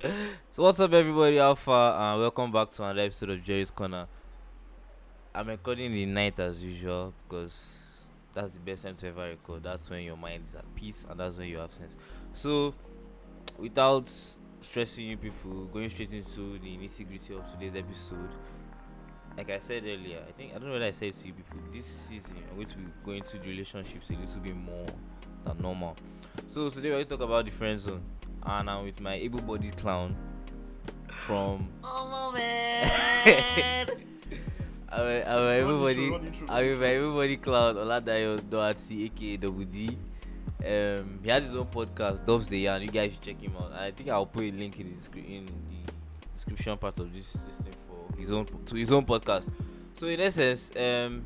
So what's up, everybody? Alpha, and welcome back to another episode of Jerry's Corner. I'm recording the night as usual because that's the best time to ever record. That's when your mind is at peace, and that's when you have sense. So, without stressing you people, going straight into the nitty gritty of today's episode. Like I said earlier, I think I don't know whether I said to you people. This season, I'm going to be going to the relationships a little bit more than normal. So today we're going to talk about the friend zone, and I'm with my able-bodied clown from Oh man. I'm, I'm everybody. I'm with my everybody clown Oladayo Doherty, aka Double D. Um, he has his own podcast, Doves the Yarn. You guys should check him out. I think I'll put a link in the descri- in the description part of this, this thing for his own to his own podcast. So in essence, um,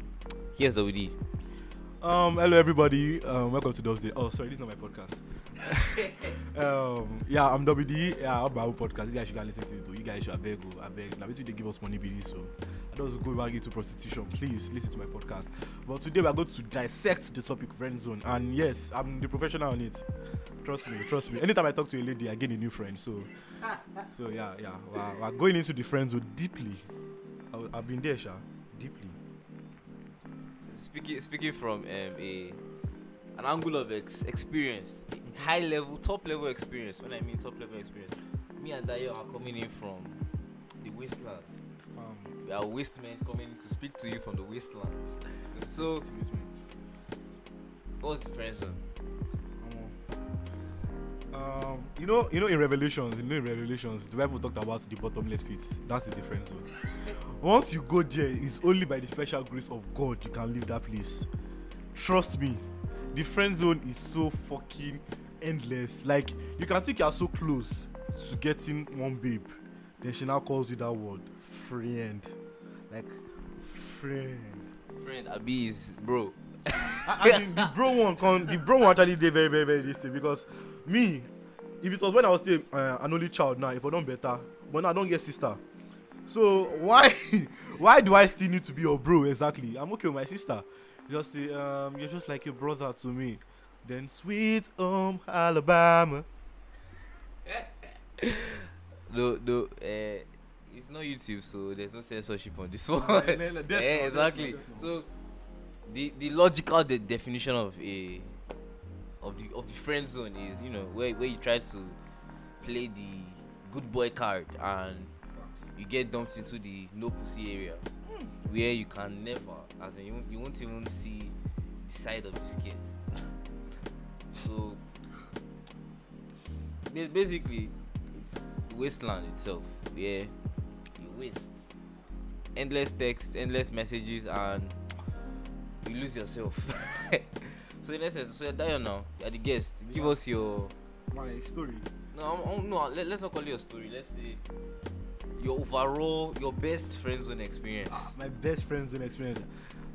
here's Double D. Um, hello everybody. Um, welcome to Dubs Day. Oh, sorry, this is not my podcast. um, yeah, I'm WD. Yeah, I have my podcast. You guys should go listen to it. You guys should I beg, oh, I beg. Now, they give us money, BD, so I don't go back into prostitution. Please listen to my podcast. But today we are going to dissect the topic friend zone. And yes, I'm the professional on it. Trust me, trust me. Anytime I talk to a lady, I gain a new friend. So, so yeah, yeah, we're, we're going into the friend zone deeply. I, I've been there, Sha, deeply. Speaking speaking from um, a an angle of ex- experience, high level, top level experience. When I mean top level experience, me and Dayo are coming in from the wasteland. We are waste men coming in to speak to you from the wasteland. So-. What's the friend zone? Um, you know, you know, in Revelations, you know, in Revelations, the Bible talked about the bottomless pit. That's the different zone. Once you go there, it's only by the special grace of God you can leave that place. Trust me, the friend zone is so fucking endless. Like you can think you're so close to getting one babe, then she now calls you that word, friend. Like friend. Friend Abi is bro. as in the bro one con the bro one actually dey very very very distant because me if it was when i was still uh, an only child now if i don't better but now i don get sister so why why do i still need to be your bro exactly i'm okay with my sister just say um you're just like a brother to me then sweet home alabama No, no. Uh, it's not YouTube, so there's no censorship on this one. No, no, yeah, that's not- that's exactly. not- that's not. So, the the logical de- definition of a of the of the friend zone is you know where where you try to play the good boy card and you get dumped into the no pussy area hmm. where you can never as in you, won't- you won't even see the side of the skits so ba- basically it's wasteland itself where you waste endless text endless messages and you lose yourself so in essence so you're Dayo now you're the guest give Yeah. us your my story no, I'm, I'm- no. Let, let's not call it your story. Let's say your overall, your best friend zone experience. Ah, my best friend zone experience.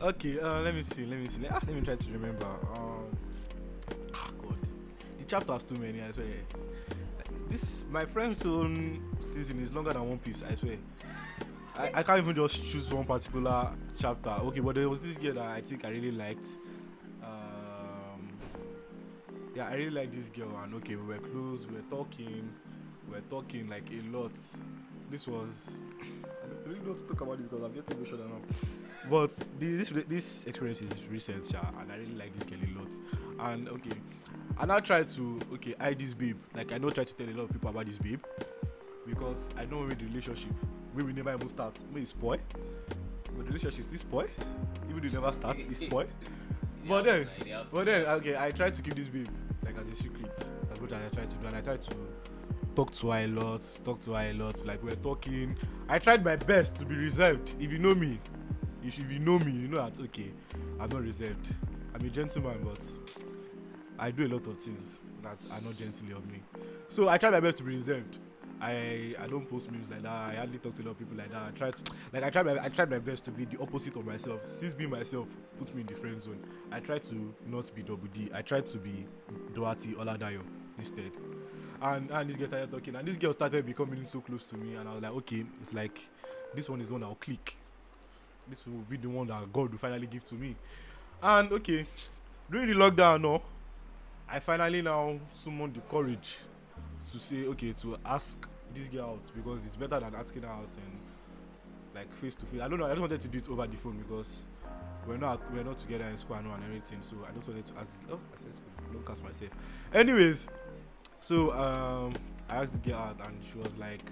Okay, uh, let me see. Let me see. Let, ah, let me try to remember. Um, the chapter has too many. I swear. This my friend's own season is longer than One Piece. I swear. I, I can't even just choose one particular chapter. Okay, but there was this girl that I think I really liked. Um, yeah, I really like this girl, and okay, we were close. We were talking. We were talking like a lot. This was I don't really know to talk about this because I'm getting emotional now. But this this, this experience is recent, sha, and I really like this girl a lot. And okay, I now try to okay hide this babe. Like I don't try to tell a lot of people about this babe because I know when the relationship we will never even start. May it spoil. But the relationship is spoil. Even though it never starts, it's spoil. But then, but then okay, I try to keep this babe like as a secret as much as I try to do, and I try to talk to her a lot, talk to her a lot. Like we're talking. I tried my best to be reserved. If you know me, if, if you know me, you know that okay, I'm not reserved. I'm a gentleman, but I do a lot of things that are not gently of me. So I try my best to be reserved. I I don't post memes like that. I hardly talk to a lot of people like that. I try to like I try my I tried my best to be the opposite of myself. Since being myself puts me in the friend zone, I try to not be double D. I try to be Doherty Oladayo instead. And and this girl started talking, and this girl started becoming so close to me, and I was like, okay, it's like this one is the one that will click. This will be the one that God will finally give to me. And okay, during the lockdown, no, I finally now summoned the courage to say, okay, to ask this girl out because it's better than asking her out and like face to face. I don't know. I just wanted to do it over the phone because we're not we're not together in school and everything. So I just wanted to ask. Oh, I said. Don't cast myself. Anyways, so um, I asked the girl out and she was like,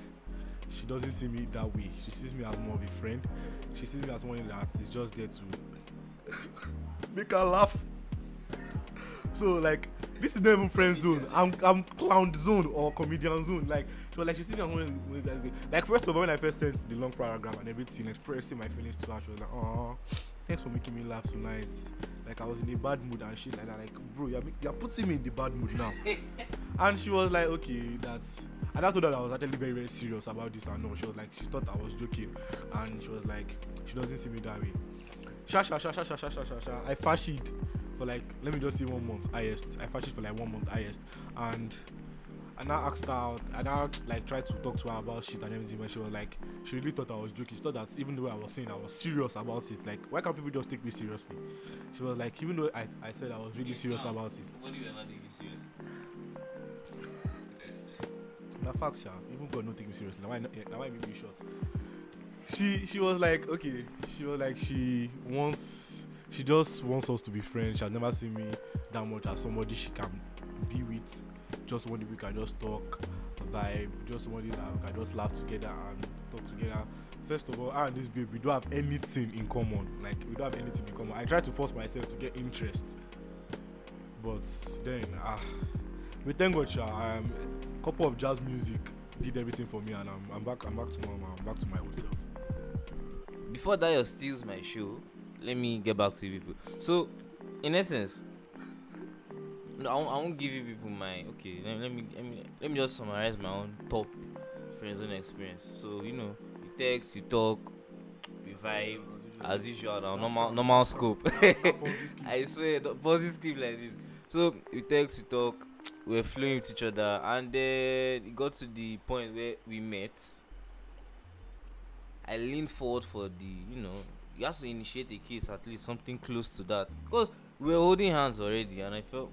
she doesn't see me that way. She sees me as more of a friend. She sees me as one that is just there to make her laugh. So like this is not even friend zone. I'm I'm clown zone or comedian zone. Like she was like she sees me as one like first of all when I first sent the long paragraph and everything expressing my feelings to her, she was like, oh thanks for making me laugh tonight. Like I was in a bad mood and shit like that. Like bro, you're, you're putting me in the bad mood now. and she was like, okay, that's. And I told her that I was actually very very serious about this and no, she was like, she thought I was joking, and she was like, she doesn't see me that way. Sha sha sha sha sha sha sha sha sha. I fashied for like let me just say one month highest. I fashied for like one month highest, and and I asked her out, and I like tried to talk to her about shit and everything, but she was like, she really thought I was joking. She thought that even though I was saying I was serious about it, like why can't people just take me seriously? She was like, even though I, I said I was really serious about it. Nobody will ever take you serious. Na facts, sha. Even God don't take me seriously. Now why, now why make me short? She she was like, okay. She was like, she wants, she just wants us to be friends. She has never seen me that much as somebody she can be with. Just day we can just talk, vibe. Just somebody that we can just laugh together and talk together. First of all, I and this babe, we don't have anything in common. Like we don't have anything in common. I try to force myself to get interest, but then ah, we thank God, sha. Um, couple of jazz music did everything for me, and I'm, I'm back. I'm back to normal. I'm back to my old self. Before Dio steals my show, let me get back to you people. So, in essence, I won't, I won't give you people my okay. Let, let me let me let me just summarize my own top friend zone experience. So you know, you text, you talk, we vibe as usual. Now normal normal scope. I swear, don't pause this clip like this. So we text, we talk, we're flowing with each other, and then it got to the point where we met. I leaned forward for the, you know, you have to initiate a case at least something close to that, because we were holding hands already, and I felt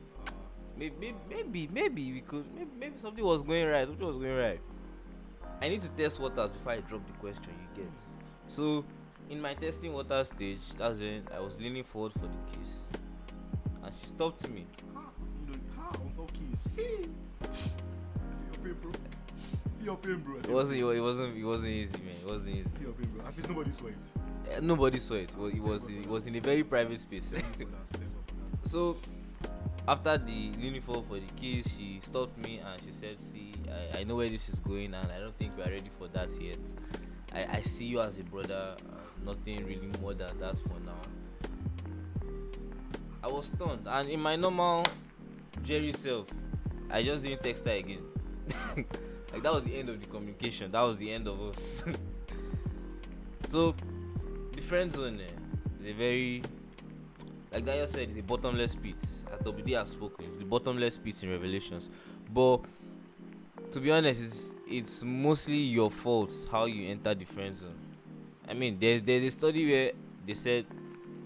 maybe, maybe, maybe we could, maybe, maybe something was going right, something was going right. I need to test waters before I drop the question. You get. So, in my testing water stage, that's when I was leaning forward for the kiss, and she stopped me. Ha, on top keys. Hey. Feel your pain, bro. Feel your pain, bro. It wasn't. It wasn't. It wasn't easy, man. It wasn't easy. Feel your pain, bro. At least nobody saw it. Eh, Nobody saw it. Well, it was. It was in a very private space. Thank God for that. Thank God for that. so, after the uniform for the kids she stopped me and she said, "See, I, I know where this is going, and I don't think we are ready for that yet. I, I see you as a brother. Uh, nothing really more than that for now." I was stunned, and in my normal Jerry self, I just didn't text her again. like that was the end of the communication. That was the end of us. so, the friend zone eh, is a very like Dayo said, it's a bottomless pit. As WD has spoken, it's the bottomless pit in Revelations. But to be honest, it's it's mostly your fault how you enter the friend zone. I mean, there's there's a study where they said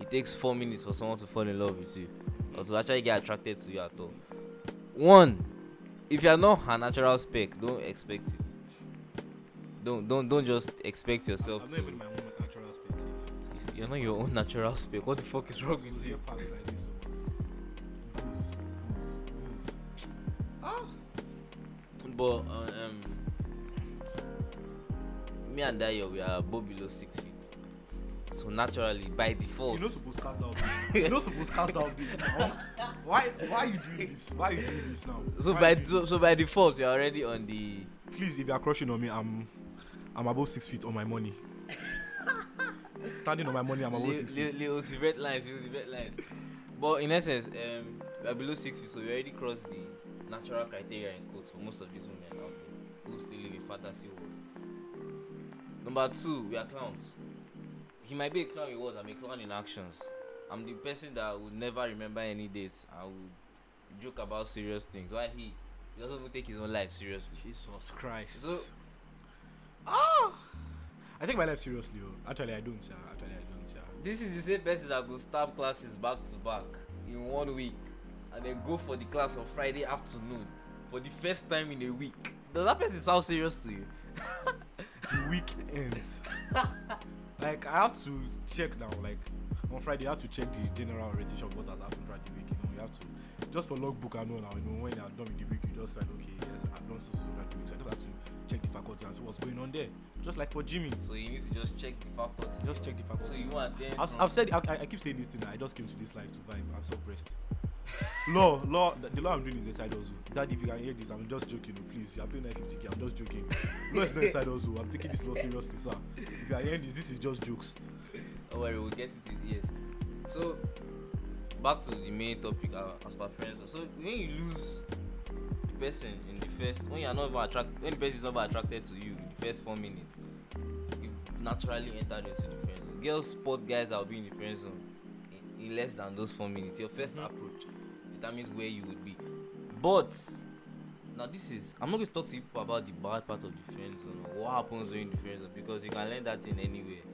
it takes four minutes for someone to fall in love with you or to actually get attracted to you at all. One, if you are not a natural spec, don't expect it. Don't don't don't just expect yourself I'm to. You're not your own natural spec. What the fuck is wrong with you? Ah. But um, me and Dayo, we are both below six feet. So naturally, by default, You're not supposed to cast down beats. You're not supposed to cast down beats. Why? Why are you doing this? Why are you doing this now? so Why by are you doing so, so by default, you're already on the. please, if you are crushing on me, I'm, I'm above six feet on my money. Standing on my money, I'm above Little, six feet. little, little red lines, little red lines. But in essence, um, we are below six feet, so we already crossed the natural criteria in quotes for most of these women out there who still live in fantasy worlds. Number two, we are clowns. He might be a clown in words, I'm a clown in actions. I'm the person that would never remember any dates. I would joke about serious things. Why he? He doesn't even take his own life seriously. Jesus Christ. So- ah, I take my life seriously. oh. Actually, I don't. Yeah. Actually, I don't. Yeah. This is the same person that could start classes back to back in one week and then go for the class on Friday afternoon for the first time in a week. Does that person sound serious to you? the week ends. like I have to check now. Like on Friday, I have to check the general orientation of what has happened throughout the week. You know, you have to just for logbook. I know now. You know, when you are done with the week, you just say, okay, yes, I've done so throughout the week. So I just have to check the faculty and see what's going on there. Just like for Jimmy, So you need to just check the faculty. just check the So faculty. you want them. I've, I've said I, I- keep saying this thing. I just came to this life to vibe. I'm so pressed. law, law. The, the law I'm doing is a side hustle. Dad, if you can hear this, I'm just joking. oh, Please, you're paying 950k. I'm just joking. law is not a side hustle. I'm taking this law seriously, sir. If you are hearing this, this is just jokes. Don't worry, we'll get it his ears. So, back to the main topic uh, as per friends. So, when you lose person in the first, when you are not even attracted, when the person is not attracted to you in the first four minutes, you naturally entered into the friend zone. Girls spot guys that will be in the friend zone in, in less than those four minutes. Your first approach determines where you would be. But now this is I'm not going to talk to people about the bad part of the friend zone or what happens during the friend zone because you can learn that in anywhere.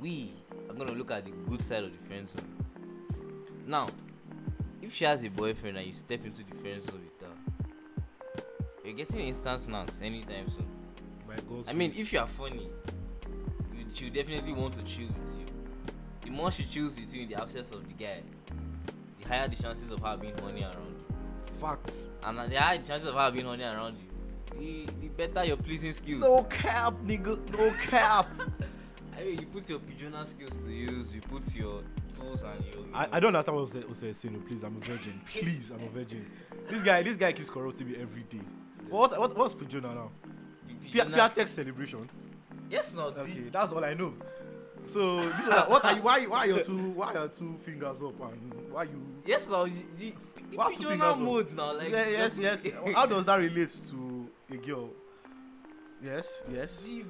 We are going to look at the good side of the friend zone. Now, if she has a boyfriend and you step into the friend zone with you're getting instant snacks anytime soon. By God's I mean, grace. if you are funny, you, she'll definitely want to chill with you. The more she chills with you in the absence of the guy, the higher the chances of her being honey around you. facts. And the higher the chances of her being honey around you, the, the better your pleasing skills. No cap, nigga. No cap. I mean, you put your pigeonal skills to use, you put your tools and your. I, I don't understand what Ose, Ose is saying. Please, I'm a virgin. Please, I'm a virgin. This guy, this guy keeps corrupting me every day. What, what, what's Pujona now? Pi- Fia- pigeonal- Fiatex celebration. Yes, not Okay, that's all I know. So, this one, what are you? Why, why are your two? Why are two fingers up? And why you? Yes, the, the, the Why two fingers up? mode now. Like yes, the- yes. How does that relate to a girl? Yes, yes. The You are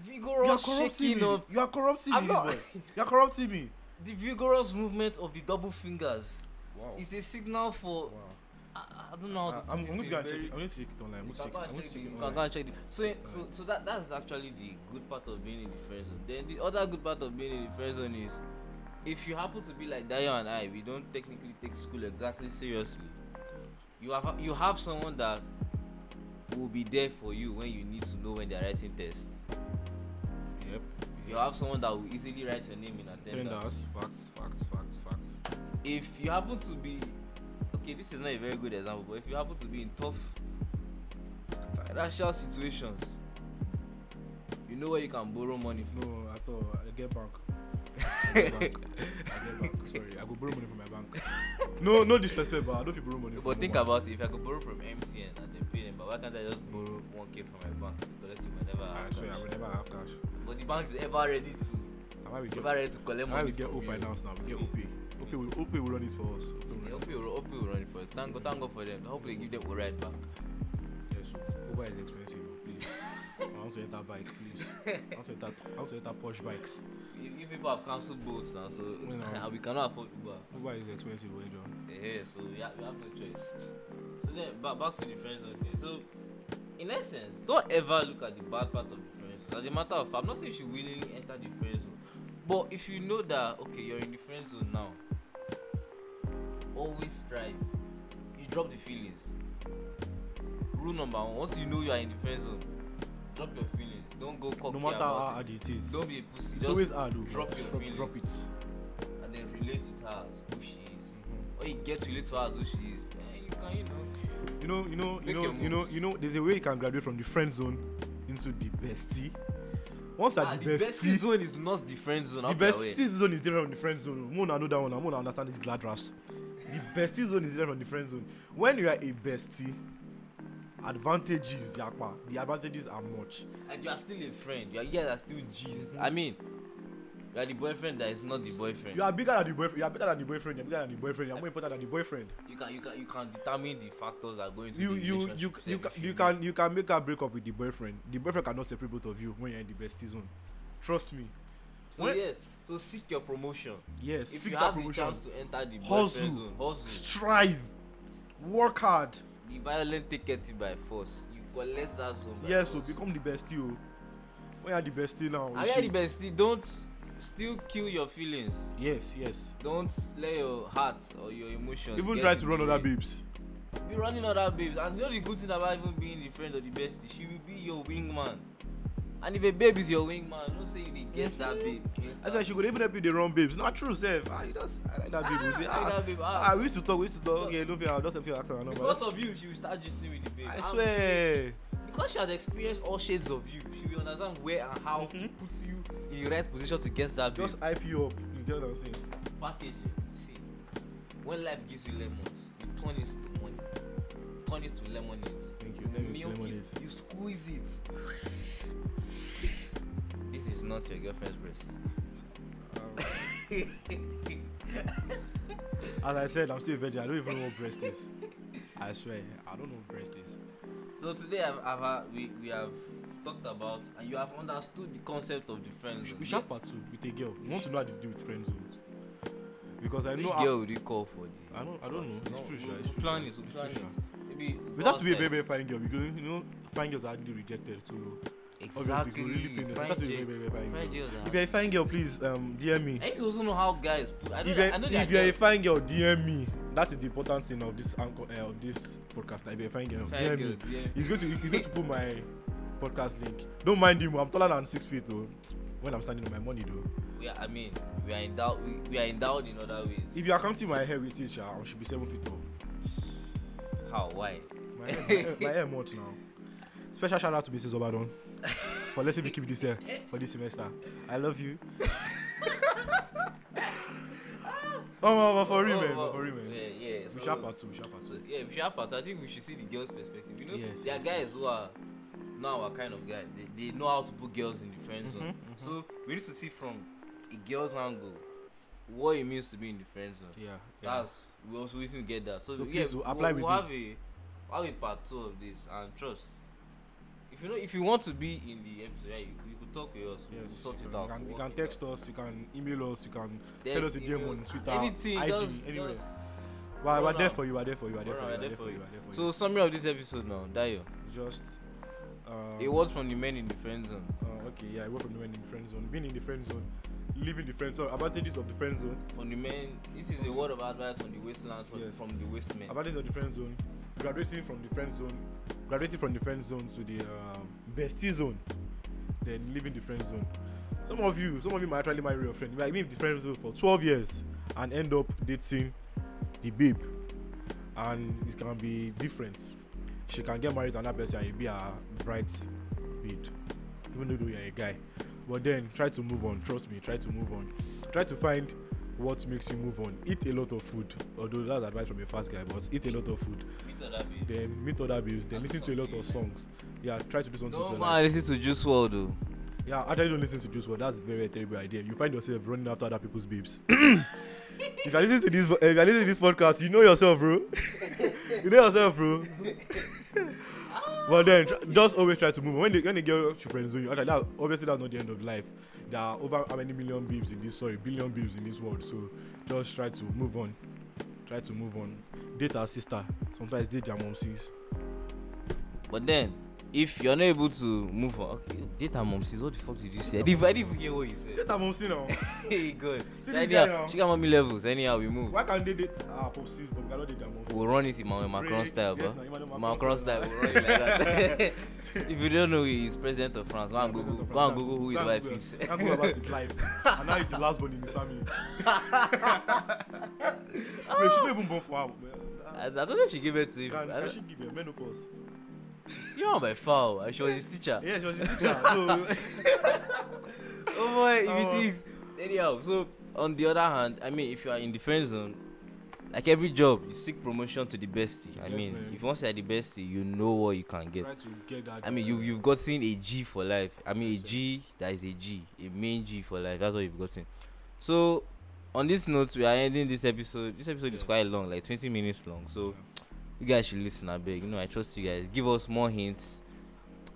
vigorous shaking me. of You are corrupting I'm me. not-. You are corrupting me. the vigorous movement of the double fingers Wow. is a signal for Wow. I, I don't know how Uh, I'm, I'm it going to go and check it. I'm going to check it online. I'm You going to can check it. I'm and going check to it. check You it can go and check it. So, so, so that that's actually the good part of being in the friend zone. Then the other good part of being in the friend zone is, if you happen to be like Dayo and I, we don't technically take school exactly seriously. You have you have someone that will be there for you when you need to know when they're writing tests. Yep. You have someone that will easily write your name in attendance. Tenders. Facts, facts, facts, facts. if you happen to be okay this is not a very good example but if you happen to be in tough financial situations you know where you can borrow money from No, I thought I get bank. I get bank. I get bank. Sorry, I go borrow money from my bank. No, no disrespect, but I don't feel borrow money. but think about it if i could borrow from mtn and then pay them but why can't i just borrow 1k from my bank whenever i I have swear, I will never have cash. but the bank is ever ready to Now ever ready to collect money we get O finance now? We get OP. OP will, OP will run it for us. OP will Yeah, run hope you hope you run it for us. Thank God, thank God for them. Hopefully, give them a ride back. Yes, Uber is expensive. Please, I want to enter bike. Please, I want to enter. I want to enter Porsche bikes. You, you people have cancelled boats now, so You know. we cannot afford Uber. Uber is expensive, way John. Yeah, so you have, you have no choice. So then, back, back to the friend zone thing. So, in essence, don't ever look at the bad part of the friend zone. As a matter of fact, I'm not saying you should willingly enter the friend zone, but if you know that okay, you're in the friend zone now, always strive. You drop the feelings. Rule number one: once you know you are in the friend zone, drop your feelings. Don't go cocky No matter how hard it is, Don't be a pussy. it's Just always hard. though, drop your drop, feelings. drop it. and then relate with her as who she is. Or you get to relate to her as who she is. Eh, you can, you know. You know, you know, you Make know, your you know, moves. you know. There's a way you can graduate from the friend zone into the bestie. Once Ah, at the, the bestie bestie, zone is not the friend zone. the bestie zone is different from the friend zone. Mona know that one. I'm understand this glad ras. The bestie zone is different from the friend zone. When you are a bestie, advantages, Jakpa, the advantages are much. And you are still a friend. You are here are still G's. I mean, you are the boyfriend that is not the boyfriend. You are bigger than the boyfriend. You are better than the boyfriend. You are bigger than the boyfriend. You are more important than the boyfriend. You can you can you can determine the factors that go into You the you you you can you can you can make her break up with the boyfriend. The boyfriend cannot separate both of you when you're in the bestie zone. Trust me. So when- yes, so seek your promotion. Yes. If seek you have the chance to enter the Hustle. zone, hustle. Strive. Work hard. The violent take it by force. You collect that zone. by Yes, so force. become the bestie. Oh. When you're the bestie now. I you see- the bestie. Don't still kill your feelings. Yes, yes. Don't let your heart or your emotions. Even try to run other babes. be running other babes. And you know the good thing about even being the friend of the bestie, she will be your wingman. And if a babe is your wingman, don't say you dey guess that babe. That's why she could even help you the wrong babes. Not true, self. Ah, you just I like that babe. You say, I ah, ah, Ah, we used to talk. We used to talk. Okay, don't feel. I'll just feel accent. No, because of you, she will start gisting with the babe. I swear. because she has experienced all shades of you she will understand where and how to Mhm. put you in the right position to guess that babe. Just hype you up. You get what I'm saying? packaging see when life gives you lemons you turn it to money turn it to lemonade you. you Thank you, milk lemonade. it you squeeze it this is not your girlfriend's breast As I said, I'm still a virgin. I don't even know what breast is. I swear, I don't know what breast is. so today I've, I've uh, we, we have talked about and you have understood the concept of the friend We, zone. we should have part two with a girl. We want to know how to deal with friend zones. Because I Which know. how- girl would you call for the I don't. I don't know. It's No, true, we'll- sure. It's we'll true. plan it we'll It's plan true, it It has to be a very, very fine girl because you know, fine girls are hardly rejected. So exactly really painful. It Fine has to be a very, very fine fine girl. girls are- If you're a fine girl, please um, DM me. I need to also know how guys put. I If you're, I know if you're a fine girl, DM me. That is the important thing of this anchor, uh, of this podcast. If you're a fine girl, fine DM girl, me. DM. He's going to he's going to put my podcast link. Don't mind him. I'm taller than six feet though. When I'm standing on my money though. We are, I mean, we are endowed. We, we are endowed in other ways. If you are counting my heritage, uh, I should be seven feet tall. How? Why? My hair, my hair, much now. Special shout out to Mrs. Obadon for letting me keep this hair for this semester. I love you. oh, but for real, man. Oh, but for real, man. Yeah, yeah. We so- should part two. We should part two. yeah, we should have part. I think we should see the girls' perspective. You know, Yes, there are guys yes. who are not our kind of guys. They, they know how to put girls in the friend zone. Mhm, mhm. So we need to see from a girl's angle what it means to be in the friend zone. Yeah. That's we also we need to get that. So, So yeah, please, we'll we'll, apply we'll with have a we'll have a part two of this and trust. If you know, if you want to be in the episode, yeah, you, you could talk with us. We'll Yes. sort you it can, out. You can, you can text us. You can email us. You can Text, send us a DM on Twitter, anything, IG, just, anywhere. just We're, we're there for you. We're there for you. We're there for you. we're there for you. We're there for So summary of this episode now, Dayo. just. Um, A word from the men in the friend zone. Uh, okay, yeah, I work from the men in the friend zone. Being in the friend zone, living the friend zone. Advantages of the friend zone. From the men, this is a word of advice from the wasteland, from, Yes. from the waste men. Advantages of the friend zone. Graduating from the friend zone, graduating from the friend zone to the um, bestie zone, then leaving the friend zone. Some of you, some of you might actually marry your friend. You might be in the friend zone for 12 years and end up dating the babe, and it can be different. She can get married to another person and you be a bridesmaid, even though you're a guy. But then try to move on. Trust me, try to move on. Try to find what makes you move on. Eat a lot of food. Although that's advice from a fast guy, but eat a lot of food. Meet other babes. Then meet other babes. Then listen to a lot of songs. Yeah, try to do something. No man, listen to Juice WRLD though. Yeah, actually don't listen to Juice WRLD. That's a very terrible idea. You find yourself running after other people's babes. if you listen to this, if you listen to this podcast, you know yourself, bro. you know yourself, bro. but then tr- just always try to move on. When they when they get to friend zone, you that, obviously that's not the end of life. There are over how many million babes in this sorry billion babes in this world. So just try to move on. Try to move on. Date our sister. Sometimes date your mom sis. But then, if you're not able to move on, okay, data mom says, what the fuck did you say? I didn't, I didn't even hear what you said. Our mom sis now. hey, good. See this guy now. she got mommy levels. Anyhow, we move. Why can't they date our pop sis but we cannot date their mom sis? We'll run it in my Macron Break. style, Yes, bro. Emmanuel Macron style, we'll run it like that. if you don't know, he's president of France. Go and Google, go and Google who his wife is. go and Google about his life. and now he's the last born in his family. Wait, she not even born for her. I, I don't know if she gave it to him. Can, she give her menopause? you on my foul. and She was his teacher. Yeah, she was his teacher. So, oh boy, if Oh. it is. Anyhow, so on the other hand, I mean, if you are in the friend zone, like every job, you seek promotion to the bestie. I Yes, mean, man. if you want to say the bestie, you know what you can get. get. I mean, you you've gotten a G for life. I mean, a G that is a G, a main G for life. That's what you've gotten. So, on this note, we are ending this episode. This episode is quite long, like 20 minutes long. So, Yeah. You guys should listen. I beg. You know, I trust you guys. Give us more hints.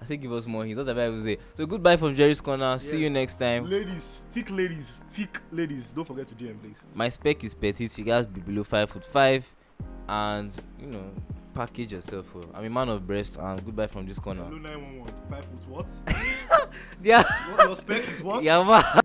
I say, give us more hints. What have I say? So, goodbye from Jerry's corner. See you next time. Ladies, thick ladies, thick ladies. Don't forget to DM, please. My spec is petite. You guys be below five foot five, and you know, package yourself. Well. I'm a man of breast, and goodbye from this corner. Hello 911. Five foot what? Yeah, what your spec is what? yeah, man.